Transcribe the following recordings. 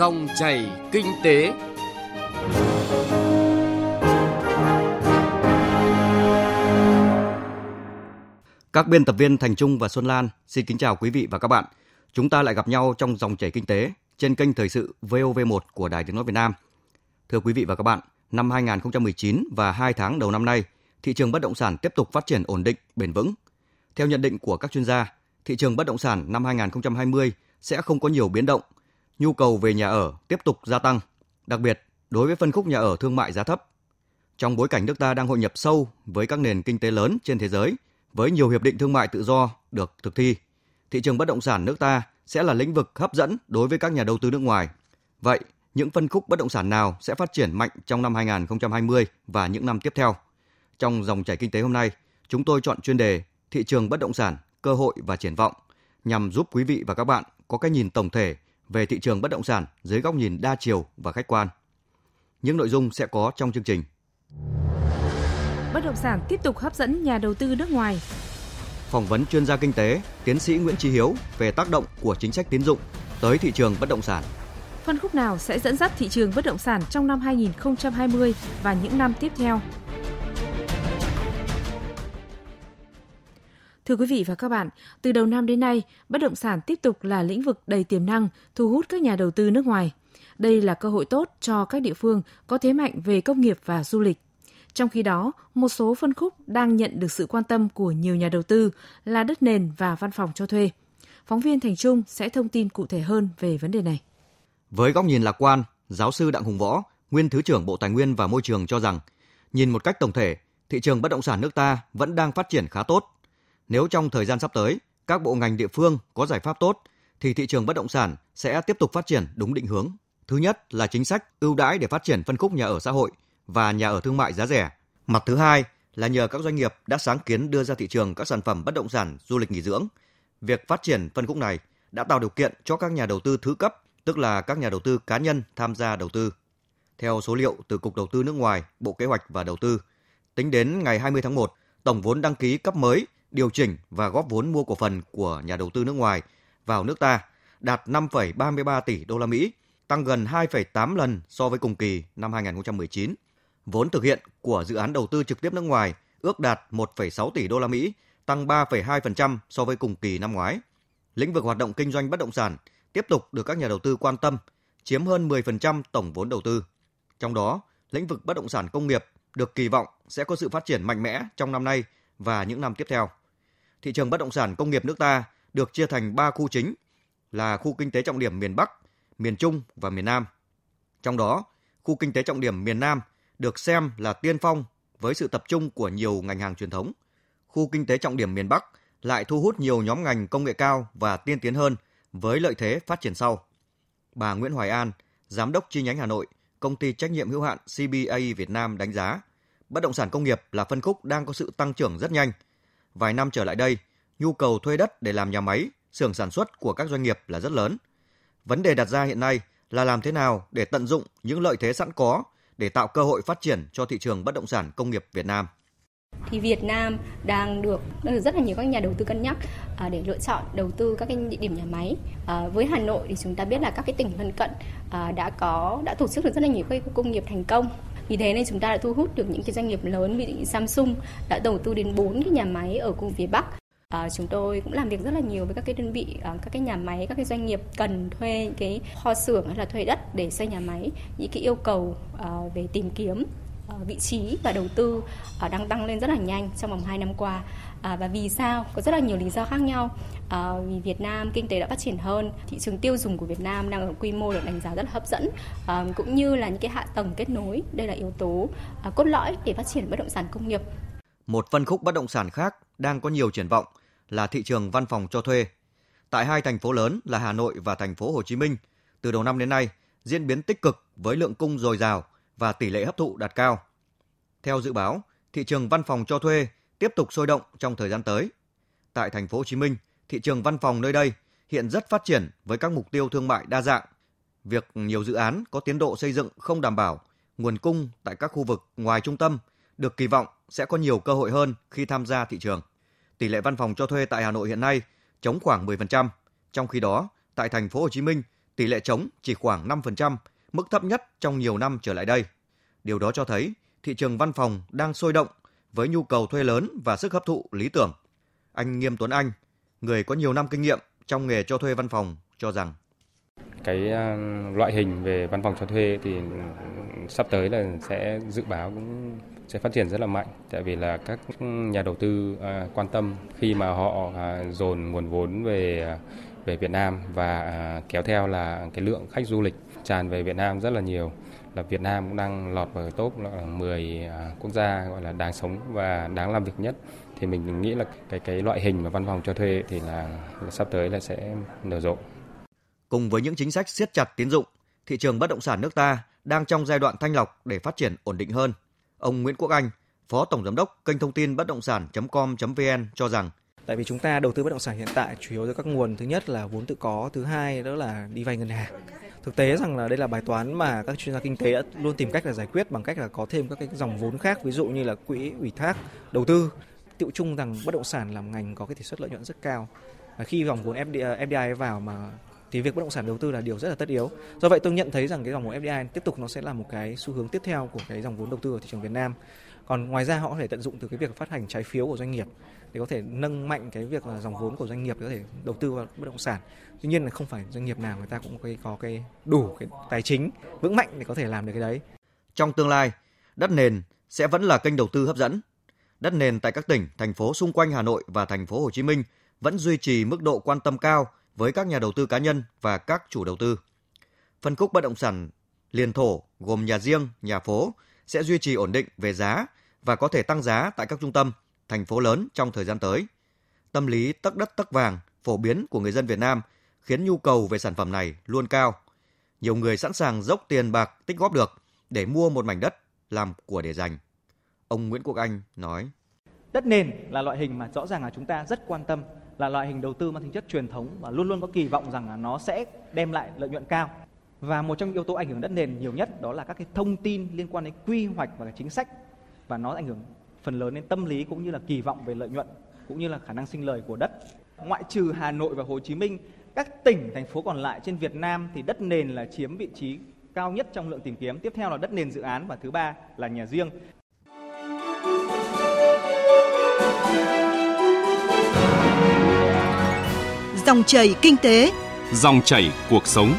Dòng chảy kinh tế. Các biên tập viên Thành Trung và Xuân Lan xin kính chào quý vị và các bạn. Chúng ta lại gặp nhau trong dòng chảy kinh tế trên kênh thời sự VOV1 của Đài Tiếng nói Việt Nam. Thưa quý vị và các bạn, năm 2019 và 2 tháng đầu năm nay, thị trường bất động sản tiếp tục phát triển ổn định, bền vững. Theo nhận định của các chuyên gia, thị trường bất động sản năm 2020 sẽ không có nhiều biến động. Nhu cầu về nhà ở tiếp tục gia tăng, đặc biệt đối với phân khúc nhà ở thương mại giá thấp. Trong bối cảnh nước ta đang hội nhập sâu với các nền kinh tế lớn trên thế giới, với nhiều hiệp định thương mại tự do được thực thi, thị trường bất động sản nước ta sẽ là lĩnh vực hấp dẫn đối với các nhà đầu tư nước ngoài. Vậy, những phân khúc bất động sản nào sẽ phát triển mạnh trong năm 2020 và những năm tiếp theo? Trong dòng chảy kinh tế hôm nay, chúng tôi chọn chuyên đề thị trường bất động sản, cơ hội và triển vọng nhằm giúp quý vị và các bạn có cái nhìn tổng thể về thị trường bất động sản dưới góc nhìn đa chiều và khách quan. Những nội dung sẽ có trong chương trình. Bất động sản tiếp tục hấp dẫn nhà đầu tư nước ngoài. Phỏng vấn chuyên gia kinh tế, tiến sĩ Nguyễn Chí Hiếu về tác động của chính sách tín dụng tới thị trường bất động sản. Phân khúc nào sẽ dẫn dắt thị trường bất động sản trong năm 2020 và những năm tiếp theo? Thưa quý vị và các bạn, từ đầu năm đến nay, bất động sản tiếp tục là lĩnh vực đầy tiềm năng, thu hút các nhà đầu tư nước ngoài. Đây là cơ hội tốt cho các địa phương có thế mạnh về công nghiệp và du lịch. Trong khi đó, một số phân khúc đang nhận được sự quan tâm của nhiều nhà đầu tư là đất nền và văn phòng cho thuê. Phóng viên Thành Trung sẽ thông tin cụ thể hơn về vấn đề này. Với góc nhìn lạc quan, giáo sư Đặng Hùng Võ, nguyên Thứ trưởng Bộ Tài nguyên và Môi trường cho rằng, nhìn một cách tổng thể, thị trường bất động sản nước ta vẫn đang phát triển khá tốt. Nếu trong thời gian sắp tới, các bộ ngành địa phương có giải pháp tốt, thì thị trường bất động sản sẽ tiếp tục phát triển đúng định hướng. Thứ nhất là chính sách ưu đãi để phát triển phân khúc nhà ở xã hội và nhà ở thương mại giá rẻ. Mặt thứ hai là nhờ các doanh nghiệp đã sáng kiến đưa ra thị trường các sản phẩm bất động sản du lịch nghỉ dưỡng. Việc phát triển phân khúc này đã tạo điều kiện cho các nhà đầu tư thứ cấp, tức là các nhà đầu tư cá nhân tham gia đầu tư. Theo số liệu từ Cục Đầu tư nước ngoài, Bộ Kế hoạch và Đầu tư, tính đến ngày 20 tháng 1, tổng vốn đăng ký cấp mới, điều chỉnh và góp vốn mua cổ phần của nhà đầu tư nước ngoài vào nước ta đạt 5,33 tỷ đô la Mỹ, tăng gần 2,8 lần so với cùng kỳ năm 2019. Vốn thực hiện của dự án đầu tư trực tiếp nước ngoài ước đạt 1,6 tỷ đô la Mỹ, tăng 3,2% so với cùng kỳ năm ngoái. Lĩnh vực hoạt động kinh doanh bất động sản tiếp tục được các nhà đầu tư quan tâm, chiếm hơn 10% tổng vốn đầu tư. Trong đó, lĩnh vực bất động sản công nghiệp được kỳ vọng sẽ có sự phát triển mạnh mẽ trong năm nay và những năm tiếp theo. Thị trường bất động sản công nghiệp nước ta được chia thành 3 khu chính là khu kinh tế trọng điểm miền Bắc, miền Trung và miền Nam. Trong đó, khu kinh tế trọng điểm miền Nam được xem là tiên phong với sự tập trung của nhiều ngành hàng truyền thống. Khu kinh tế trọng điểm miền Bắc lại thu hút nhiều nhóm ngành công nghệ cao và tiên tiến hơn với lợi thế phát triển sau. Bà Nguyễn Hoài An, Giám đốc chi nhánh Hà Nội, công ty trách nhiệm hữu hạn CBA Việt Nam đánh giá, bất động sản công nghiệp là phân khúc đang có sự tăng trưởng rất nhanh. Vài năm trở lại đây, nhu cầu thuê đất để làm nhà máy, xưởng sản xuất của các doanh nghiệp là rất lớn. Vấn đề đặt ra hiện nay là làm thế nào để tận dụng những lợi thế sẵn có để tạo cơ hội phát triển cho thị trường bất động sản công nghiệp Việt Nam thì Việt Nam đang được rất là nhiều các nhà đầu tư cân nhắc à, để lựa chọn đầu tư các cái địa điểm nhà máy. À, với Hà Nội thì chúng ta biết là các cái tỉnh lân cận à, đã có đã tổ chức được rất là nhiều các khu công nghiệp thành công. Vì thế nên chúng ta đã thu hút được những cái doanh nghiệp lớn như Samsung đã đầu tư đến 4 cái nhà máy ở khu phía Bắc À, chúng tôi cũng làm việc rất là nhiều với các cái đơn vị, à, các cái nhà máy, các cái doanh nghiệp cần thuê cái kho xưởng hay là thuê đất để xây nhà máy. Những cái yêu cầu à, về tìm kiếm Ờ, vị trí và đầu tư ờ, đang tăng lên rất là nhanh trong vòng 2 năm qua. À, và vì sao? Có rất là nhiều lý do khác nhau. À, vì Việt Nam kinh tế đã phát triển hơn, thị trường tiêu dùng của Việt Nam đang ở quy mô được đánh giá rất là hấp dẫn, à, cũng như là những cái hạ tầng kết nối. Đây là yếu tố à, cốt lõi để phát triển bất động sản công nghiệp. Một phân khúc bất động sản khác đang có nhiều triển vọng là thị trường văn phòng cho thuê. Tại hai thành phố lớn là Hà Nội và thành phố Hồ Chí Minh, từ đầu năm đến nay diễn biến tích cực với lượng cung dồi dào và tỷ lệ hấp thụ đạt cao. Theo dự báo, thị trường văn phòng cho thuê tiếp tục sôi động trong thời gian tới. Tại thành phố Hồ Chí Minh, thị trường văn phòng nơi đây hiện rất phát triển với các mục tiêu thương mại đa dạng. Việc nhiều dự án có tiến độ xây dựng không đảm bảo, nguồn cung tại các khu vực ngoài trung tâm được kỳ vọng sẽ có nhiều cơ hội hơn khi tham gia thị trường. Tỷ lệ văn phòng cho thuê tại Hà Nội hiện nay chống khoảng 10%, trong khi đó tại thành phố Hồ Chí Minh, tỷ lệ chống chỉ khoảng 5%, mức thấp nhất trong nhiều năm trở lại đây. Điều đó cho thấy thị trường văn phòng đang sôi động với nhu cầu thuê lớn và sức hấp thụ lý tưởng. Anh Nghiêm Tuấn Anh, người có nhiều năm kinh nghiệm trong nghề cho thuê văn phòng cho rằng. Cái ờ, loại hình về văn phòng cho thuê thì sắp tới là sẽ dự báo cũng sẽ phát triển rất là mạnh. Tại vì là các nhà đầu tư ờ, quan tâm khi mà họ ờ, dồn nguồn vốn về về Việt Nam và kéo theo là cái lượng khách du lịch tràn về Việt Nam rất là nhiều là Việt Nam cũng đang lọt vào top là 10 quốc gia gọi là đáng sống và đáng làm việc nhất thì mình nghĩ là cái cái loại hình mà văn phòng cho thuê thì là, là sắp tới là sẽ nở rộ. Cùng với những chính sách siết chặt tín dụng, thị trường bất động sản nước ta đang trong giai đoạn thanh lọc để phát triển ổn định hơn. Ông Nguyễn Quốc Anh, Phó Tổng Giám đốc kênh thông tin bất động sản.com.vn cho rằng Tại vì chúng ta đầu tư bất động sản hiện tại chủ yếu từ các nguồn thứ nhất là vốn tự có, thứ hai đó là đi vay ngân hàng. Thực tế rằng là đây là bài toán mà các chuyên gia kinh tế đã luôn tìm cách là giải quyết bằng cách là có thêm các cái dòng vốn khác, ví dụ như là quỹ ủy thác đầu tư tiệu chung rằng bất động sản làm ngành có cái tỷ suất lợi nhuận rất cao. Và khi dòng vốn FDI, FDI vào mà thì việc bất động sản đầu tư là điều rất là tất yếu. Do vậy tôi nhận thấy rằng cái dòng vốn FDI tiếp tục nó sẽ là một cái xu hướng tiếp theo của cái dòng vốn đầu tư ở thị trường Việt Nam. Còn ngoài ra họ có thể tận dụng từ cái việc phát hành trái phiếu của doanh nghiệp để có thể nâng mạnh cái việc là dòng vốn của doanh nghiệp để có thể đầu tư vào bất động sản. Tuy nhiên là không phải doanh nghiệp nào người ta cũng có cái, có cái đủ cái tài chính vững mạnh để có thể làm được cái đấy. Trong tương lai, đất nền sẽ vẫn là kênh đầu tư hấp dẫn đất nền tại các tỉnh, thành phố xung quanh Hà Nội và thành phố Hồ Chí Minh vẫn duy trì mức độ quan tâm cao với các nhà đầu tư cá nhân và các chủ đầu tư. Phân khúc bất động sản liền thổ gồm nhà riêng, nhà phố sẽ duy trì ổn định về giá và có thể tăng giá tại các trung tâm, thành phố lớn trong thời gian tới. Tâm lý tắc đất tắc vàng phổ biến của người dân Việt Nam khiến nhu cầu về sản phẩm này luôn cao. Nhiều người sẵn sàng dốc tiền bạc tích góp được để mua một mảnh đất làm của để dành. Ông Nguyễn Quốc Anh nói. Đất nền là loại hình mà rõ ràng là chúng ta rất quan tâm, là loại hình đầu tư mang tính chất truyền thống và luôn luôn có kỳ vọng rằng là nó sẽ đem lại lợi nhuận cao. Và một trong những yếu tố ảnh hưởng đất nền nhiều nhất đó là các cái thông tin liên quan đến quy hoạch và chính sách và nó ảnh hưởng phần lớn đến tâm lý cũng như là kỳ vọng về lợi nhuận cũng như là khả năng sinh lời của đất. Ngoại trừ Hà Nội và Hồ Chí Minh, các tỉnh thành phố còn lại trên Việt Nam thì đất nền là chiếm vị trí cao nhất trong lượng tìm kiếm. Tiếp theo là đất nền dự án và thứ ba là nhà riêng. Dòng chảy kinh tế, dòng chảy cuộc sống.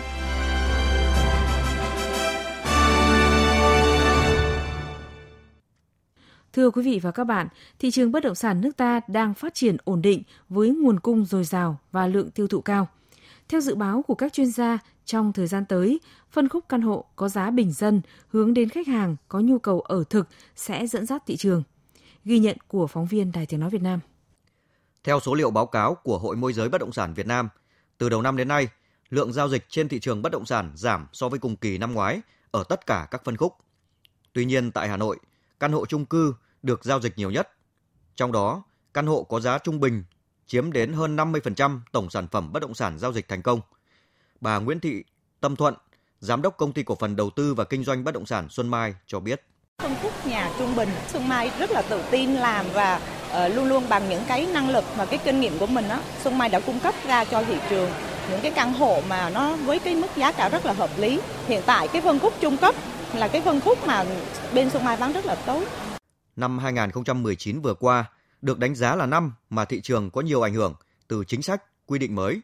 Thưa quý vị và các bạn, thị trường bất động sản nước ta đang phát triển ổn định với nguồn cung dồi dào và lượng tiêu thụ cao. Theo dự báo của các chuyên gia, trong thời gian tới, phân khúc căn hộ có giá bình dân hướng đến khách hàng có nhu cầu ở thực sẽ dẫn dắt thị trường. Ghi nhận của phóng viên Đài Tiếng Nói Việt Nam. Theo số liệu báo cáo của Hội môi giới bất động sản Việt Nam, từ đầu năm đến nay, lượng giao dịch trên thị trường bất động sản giảm so với cùng kỳ năm ngoái ở tất cả các phân khúc. Tuy nhiên tại Hà Nội, căn hộ chung cư được giao dịch nhiều nhất. Trong đó, căn hộ có giá trung bình chiếm đến hơn 50% tổng sản phẩm bất động sản giao dịch thành công. Bà Nguyễn Thị Tâm Thuận, Giám đốc Công ty Cổ phần Đầu tư và Kinh doanh Bất động sản Xuân Mai cho biết. Phân khúc nhà trung bình, Xuân Mai rất là tự tin làm và uh, luôn luôn bằng những cái năng lực và cái kinh nghiệm của mình đó Xuân Mai đã cung cấp ra cho thị trường những cái căn hộ mà nó với cái mức giá cả rất là hợp lý. Hiện tại cái phân khúc trung cấp là cái phân khúc mà bên Xuân Mai bán rất là tốt. Năm 2019 vừa qua được đánh giá là năm mà thị trường có nhiều ảnh hưởng từ chính sách, quy định mới.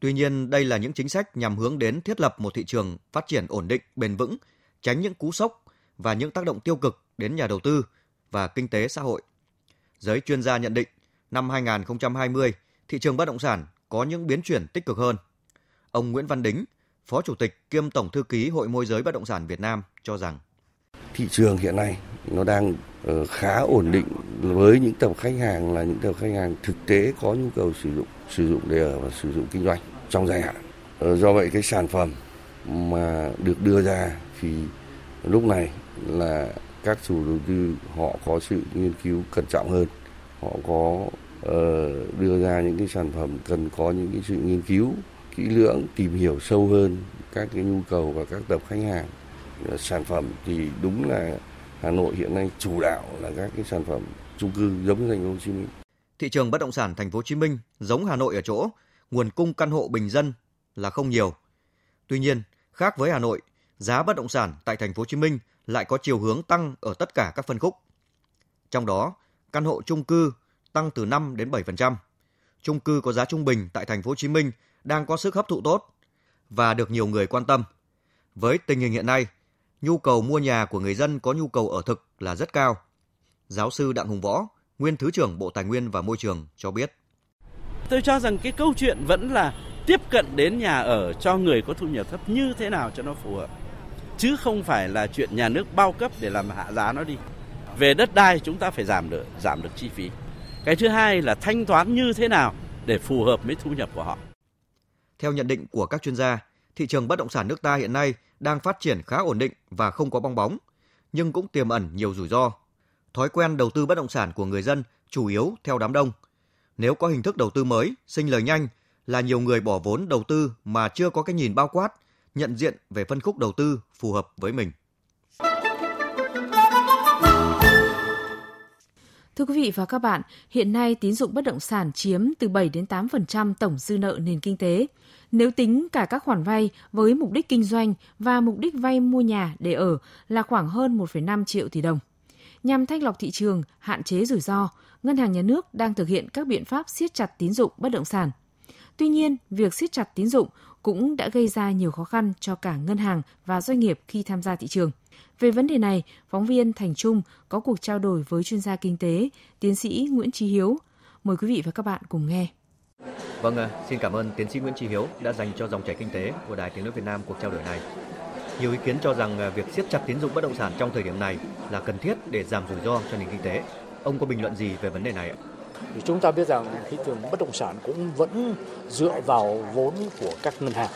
Tuy nhiên, đây là những chính sách nhằm hướng đến thiết lập một thị trường phát triển ổn định, bền vững, tránh những cú sốc và những tác động tiêu cực đến nhà đầu tư và kinh tế xã hội. Giới chuyên gia nhận định, năm 2020, thị trường bất động sản có những biến chuyển tích cực hơn. Ông Nguyễn Văn Đính, Phó Chủ tịch kiêm Tổng Thư ký Hội môi giới bất động sản Việt Nam cho rằng, thị trường hiện nay nó đang ờ, khá ổn định với những tập khách hàng là những tập khách hàng thực tế có nhu cầu sử dụng sử dụng để ở và sử dụng kinh doanh trong dài hạn. Ờ, do vậy cái sản phẩm mà được đưa ra thì lúc này là các chủ đầu tư họ có sự nghiên cứu cẩn trọng hơn họ có ờ, đưa ra những cái sản phẩm cần có những cái sự nghiên cứu kỹ lưỡng tìm hiểu sâu hơn các cái nhu cầu và các tập khách hàng sản phẩm thì đúng là Hà Nội hiện nay chủ đạo là các cái sản phẩm chung cư giống như thành phố Hồ Chí Minh. Thị trường bất động sản thành phố Hồ Chí Minh giống Hà Nội ở chỗ nguồn cung căn hộ bình dân là không nhiều. Tuy nhiên, khác với Hà Nội, giá bất động sản tại thành phố Hồ Chí Minh lại có chiều hướng tăng ở tất cả các phân khúc. Trong đó, căn hộ chung cư tăng từ 5 đến 7%. Chung cư có giá trung bình tại thành phố Hồ Chí Minh đang có sức hấp thụ tốt và được nhiều người quan tâm. Với tình hình hiện nay, nhu cầu mua nhà của người dân có nhu cầu ở thực là rất cao. Giáo sư Đặng Hùng Võ, nguyên Thứ trưởng Bộ Tài nguyên và Môi trường cho biết. Tôi cho rằng cái câu chuyện vẫn là tiếp cận đến nhà ở cho người có thu nhập thấp như thế nào cho nó phù hợp. Chứ không phải là chuyện nhà nước bao cấp để làm hạ giá nó đi. Về đất đai chúng ta phải giảm được giảm được chi phí. Cái thứ hai là thanh toán như thế nào để phù hợp với thu nhập của họ. Theo nhận định của các chuyên gia, thị trường bất động sản nước ta hiện nay đang phát triển khá ổn định và không có bong bóng, nhưng cũng tiềm ẩn nhiều rủi ro. Thói quen đầu tư bất động sản của người dân chủ yếu theo đám đông. Nếu có hình thức đầu tư mới, sinh lời nhanh là nhiều người bỏ vốn đầu tư mà chưa có cái nhìn bao quát, nhận diện về phân khúc đầu tư phù hợp với mình. Thưa quý vị và các bạn, hiện nay tín dụng bất động sản chiếm từ 7 đến 8% tổng dư nợ nền kinh tế. Nếu tính cả các khoản vay với mục đích kinh doanh và mục đích vay mua nhà để ở là khoảng hơn 1,5 triệu tỷ đồng. Nhằm thanh lọc thị trường, hạn chế rủi ro, Ngân hàng Nhà nước đang thực hiện các biện pháp siết chặt tín dụng bất động sản. Tuy nhiên, việc siết chặt tín dụng cũng đã gây ra nhiều khó khăn cho cả ngân hàng và doanh nghiệp khi tham gia thị trường. Về vấn đề này, phóng viên Thành Trung có cuộc trao đổi với chuyên gia kinh tế, tiến sĩ Nguyễn Trí Hiếu. Mời quý vị và các bạn cùng nghe. Vâng, à, xin cảm ơn tiến sĩ Nguyễn Trí Hiếu đã dành cho dòng chảy kinh tế của Đài Tiếng nói Việt Nam cuộc trao đổi này. Nhiều ý kiến cho rằng à, việc siết chặt tín dụng bất động sản trong thời điểm này là cần thiết để giảm rủi ro cho nền kinh tế. Ông có bình luận gì về vấn đề này ạ? Thì chúng ta biết rằng thị trường bất động sản cũng vẫn dựa vào vốn của các ngân hàng.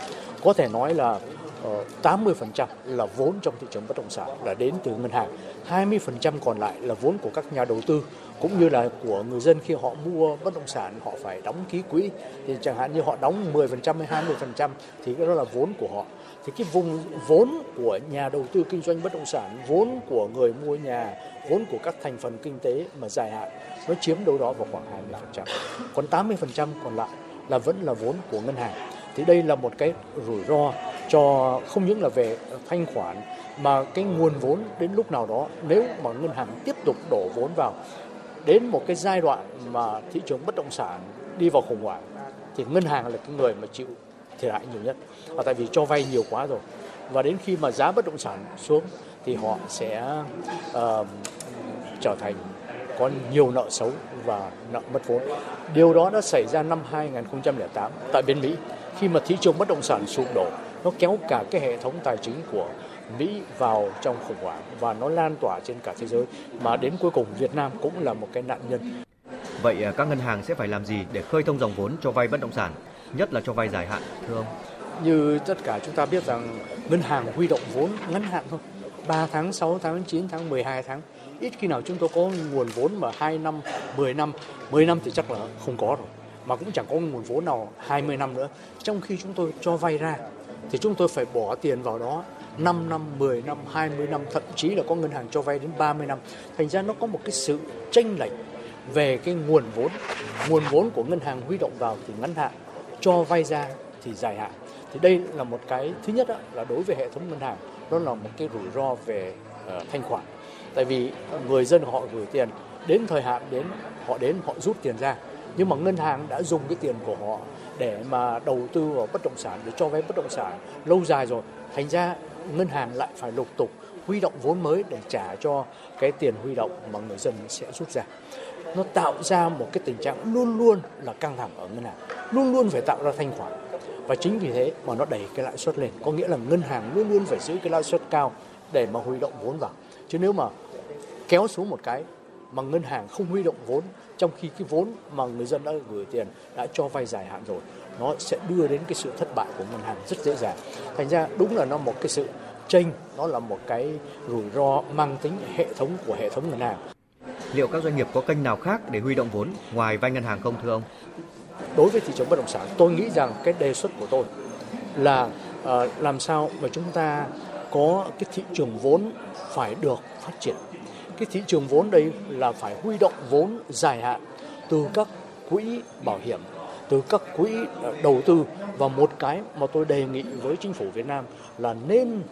Có thể nói là ờ, 80% là vốn trong thị trường bất động sản là đến từ ngân hàng, 20% còn lại là vốn của các nhà đầu tư cũng như là của người dân khi họ mua bất động sản họ phải đóng ký quỹ. Thì chẳng hạn như họ đóng 10% hay 20% thì cái đó là vốn của họ thì cái vùng vốn của nhà đầu tư kinh doanh bất động sản, vốn của người mua nhà, vốn của các thành phần kinh tế mà dài hạn, nó chiếm đâu đó vào khoảng 20% còn 80% còn lại là vẫn là vốn của ngân hàng. Thì đây là một cái rủi ro cho không những là về thanh khoản, mà cái nguồn vốn đến lúc nào đó nếu mà ngân hàng tiếp tục đổ vốn vào, đến một cái giai đoạn mà thị trường bất động sản đi vào khủng hoảng, thì ngân hàng là cái người mà chịu thiệt hại nhiều nhất. Và tại vì cho vay nhiều quá rồi. Và đến khi mà giá bất động sản xuống thì họ sẽ uh, trở thành có nhiều nợ xấu và nợ mất vốn. Điều đó đã xảy ra năm 2008 tại bên Mỹ. Khi mà thị trường bất động sản sụp đổ, nó kéo cả cái hệ thống tài chính của Mỹ vào trong khủng hoảng và nó lan tỏa trên cả thế giới. Mà đến cuối cùng Việt Nam cũng là một cái nạn nhân. Vậy à, các ngân hàng sẽ phải làm gì để khơi thông dòng vốn cho vay bất động sản, nhất là cho vay dài hạn thưa ông? Như tất cả chúng ta biết rằng ngân hàng huy động vốn ngắn hạn thôi. 3 tháng, 6 tháng, 9 tháng, 12 tháng. Ít khi nào chúng tôi có nguồn vốn mà 2 năm, 10 năm, 10 năm thì chắc là không có rồi. Mà cũng chẳng có nguồn vốn nào 20 năm nữa. Trong khi chúng tôi cho vay ra thì chúng tôi phải bỏ tiền vào đó 5 năm, 10 năm, 20 năm, thậm chí là có ngân hàng cho vay đến 30 năm. Thành ra nó có một cái sự tranh lệch về cái nguồn vốn. Nguồn vốn của ngân hàng huy động vào thì ngắn hạn, cho vay ra thì dài hạn. Thì đây là một cái thứ nhất đó, là đối với hệ thống ngân hàng, đó là một cái rủi ro về uh, thanh khoản. Tại vì người dân họ gửi tiền đến thời hạn đến họ đến họ rút tiền ra nhưng mà ngân hàng đã dùng cái tiền của họ để mà đầu tư vào bất động sản để cho vay bất động sản lâu dài rồi thành ra ngân hàng lại phải lục tục huy động vốn mới để trả cho cái tiền huy động mà người dân sẽ rút ra nó tạo ra một cái tình trạng luôn luôn là căng thẳng ở ngân hàng luôn luôn phải tạo ra thanh khoản. Và chính vì thế mà nó đẩy cái lãi suất lên. Có nghĩa là ngân hàng luôn luôn phải giữ cái lãi suất cao để mà huy động vốn vào. Chứ nếu mà kéo xuống một cái mà ngân hàng không huy động vốn, trong khi cái vốn mà người dân đã gửi tiền đã cho vay dài hạn rồi, nó sẽ đưa đến cái sự thất bại của ngân hàng rất dễ dàng. Thành ra đúng là nó một cái sự chênh, nó là một cái rủi ro mang tính hệ thống của hệ thống ngân hàng. Liệu các doanh nghiệp có kênh nào khác để huy động vốn ngoài vay ngân hàng không, thưa ông? Đối với thị trường bất động sản tôi nghĩ rằng cái đề xuất của tôi là uh, làm sao mà chúng ta có cái thị trường vốn phải được phát triển cái thị trường vốn đây là phải huy động vốn dài hạn từ các quỹ bảo hiểm từ các quỹ ờ, đầu tư và một cái mà tôi đề nghị với chính phủ Việt Nam là nên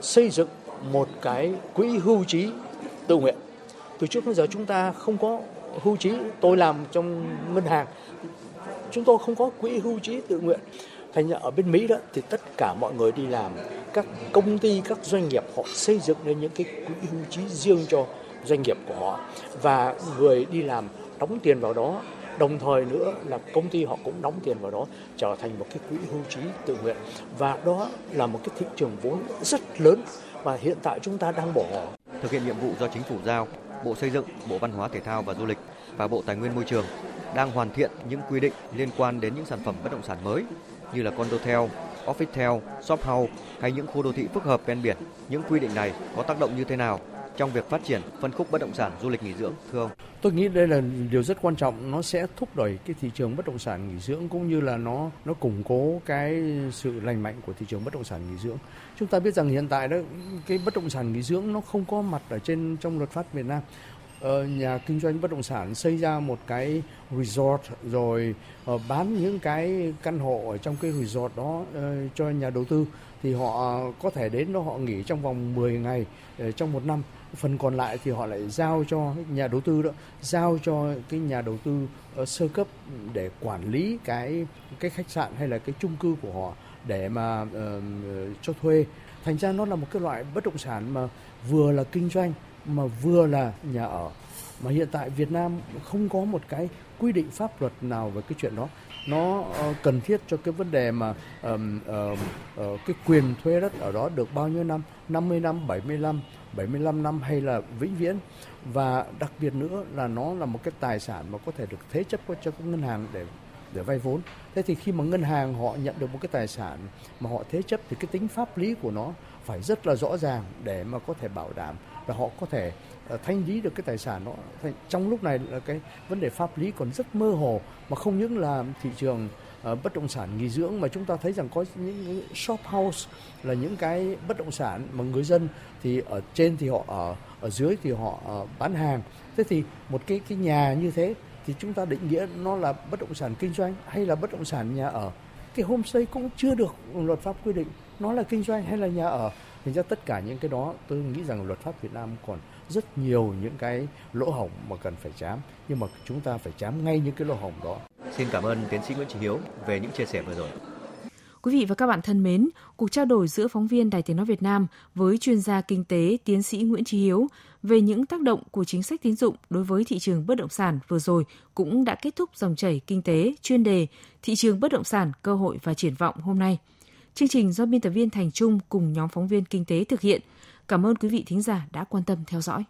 xây dựng một cái quỹ hưu trí tự nguyện. Từ trước đến giờ chúng ta không có hưu trí, tôi làm trong ngân hàng, chúng tôi không có quỹ hưu trí tự nguyện. Thành ra ở bên Mỹ đó thì tất cả mọi người đi làm, các công ty, các doanh nghiệp họ xây dựng lên những cái quỹ hưu trí riêng cho doanh nghiệp của họ và người đi làm đóng tiền vào đó đồng thời nữa là công ty họ cũng đóng tiền vào đó trở thành một cái quỹ hưu trí tự nguyện và đó là một cái thị trường vốn rất lớn và hiện tại chúng ta đang bỏ. Thực hiện nhiệm vụ do chính phủ giao, Bộ Xây dựng, Bộ Văn hóa Thể thao và Du lịch và Bộ Tài nguyên Môi trường đang hoàn thiện những quy định liên quan đến những sản phẩm bất động sản mới như là condotel, officetel, shop house hay những khu đô thị phức hợp ven biển. Những quy định này có tác động như thế nào trong việc phát triển phân khúc bất động sản du lịch nghỉ dưỡng thưa ông? Tôi nghĩ đây là điều rất quan trọng, nó sẽ thúc đẩy cái thị trường bất động sản nghỉ dưỡng cũng như là nó nó củng cố cái sự lành mạnh của thị trường bất động sản nghỉ dưỡng. Chúng ta biết rằng hiện tại đó cái bất động sản nghỉ dưỡng nó không có mặt ở trên trong luật pháp Việt Nam. Ờ, nhà kinh doanh bất động sản xây ra một cái resort rồi uh, bán những cái căn hộ ở trong cái resort đó uh, cho nhà đầu tư thì họ có thể đến đó họ nghỉ trong vòng 10 ngày uh, trong một năm phần còn lại thì họ lại giao cho nhà đầu tư đó giao cho cái nhà đầu tư uh, sơ cấp để quản lý cái cái khách sạn hay là cái chung cư của họ để mà uh, cho thuê. Thành ra nó là một cái loại bất động sản mà vừa là kinh doanh mà vừa là nhà ở. Mà hiện tại Việt Nam không có một cái quy định pháp luật nào về cái chuyện đó nó ờ, cần thiết cho cái vấn đề mà um, um, uh, cái quyền thuê đất ở đó được bao nhiêu năm 50 năm 75 75 năm hay là vĩnh viễn và đặc biệt nữa là nó là một cái tài sản mà có thể được thế chấp cho các ngân hàng để để vay vốn. Thế thì khi mà ngân hàng họ nhận được một cái tài sản mà họ thế chấp thì cái tính pháp lý của nó phải rất là rõ ràng để mà có thể bảo đảm là họ có thể ờ, thanh lý được cái tài sản đó. Trong lúc này là cái vấn đề pháp lý còn rất mơ hồ, mà không những là thị trường ờ, bất động sản nghỉ dưỡng, mà chúng ta thấy rằng có những shop house là những cái bất động sản mà người dân thì ở trên thì họ, ở ở dưới thì họ ờ, bán hàng. Thế thì một cái cái nhà như thế thì chúng ta định nghĩa nó là bất động sản kinh doanh hay là bất động sản nhà ở cái homestay cũng chưa được luật pháp quy định, nó là kinh doanh hay là nhà ở thành ra tất cả những cái đó tôi nghĩ rằng luật pháp Việt Nam còn rất nhiều những cái lỗ hổng mà cần phải chám. Nhưng mà chúng ta phải chám ngay những cái lỗ hổng đó. Xin cảm ơn tiến sĩ Nguyễn Trí Hiếu về những chia sẻ vừa rồi. Quý vị và các bạn thân mến, cuộc trao đổi giữa phóng viên Đài Tiếng Nói Việt Nam với chuyên gia kinh tế tiến sĩ Nguyễn Trí Hiếu về những tác động của chính sách tín dụng đối với thị trường bất động sản vừa rồi cũng đã kết thúc dòng chảy kinh tế chuyên đề Thị trường bất động sản, cơ hội và triển vọng hôm nay. Chương trình do biên tập viên Thành Trung cùng nhóm phóng viên kinh tế thực hiện. Cảm ơn quý vị thính giả đã quan tâm theo dõi.